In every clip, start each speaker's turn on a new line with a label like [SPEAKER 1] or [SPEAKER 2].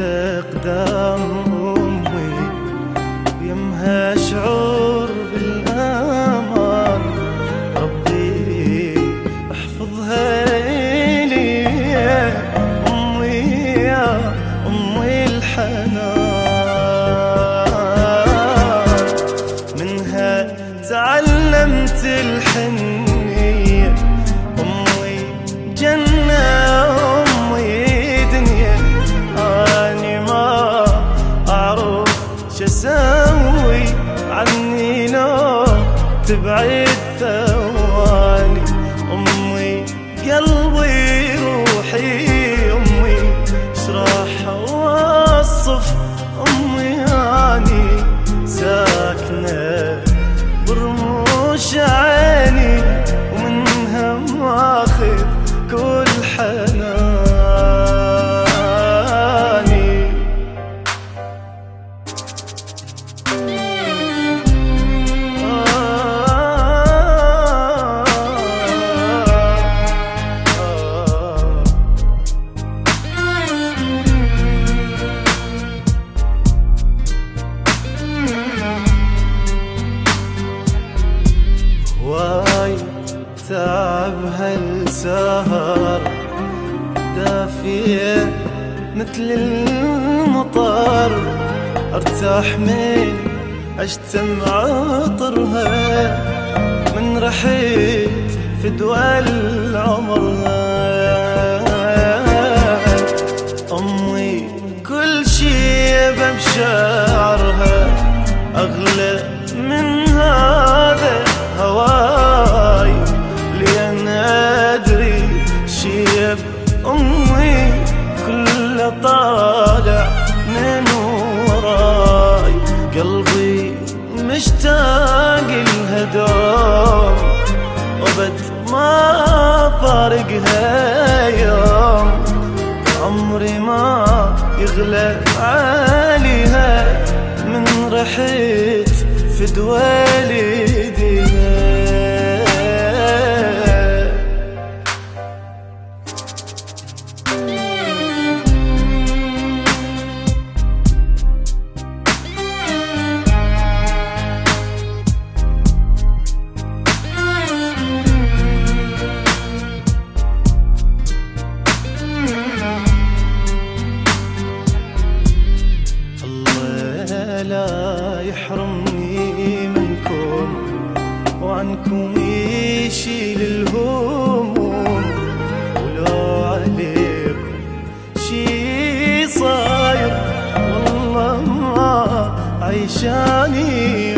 [SPEAKER 1] أقدام أمي يمها شعور بالأمان. ربي احفظها لي أمي يا أمي الحنان. منها تعلمت الحنية. أمي جنة أمي قلبي واي تعب هالسهر. دافية مثل المطر. أرتاح من أشتم عطرها. من رحيت في دول عمرها. أمي كل شي بمشاعرها أمي كله طالع من وراي. قلبي مشتاق لها دوم وبد ما فارقها يوم. عمري ما يغلى عليها من رحت في الله وعنكم يشيل الهموم ولو عليكم شي صاير. والله عيشاني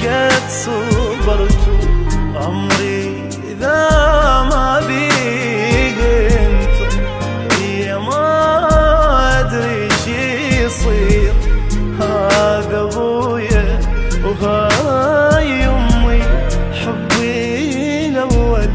[SPEAKER 1] قد صبرت عمري إذا ما بقيت يا ما أدري شي يصير. هذا أبويا وهاي أمي حبي الأول.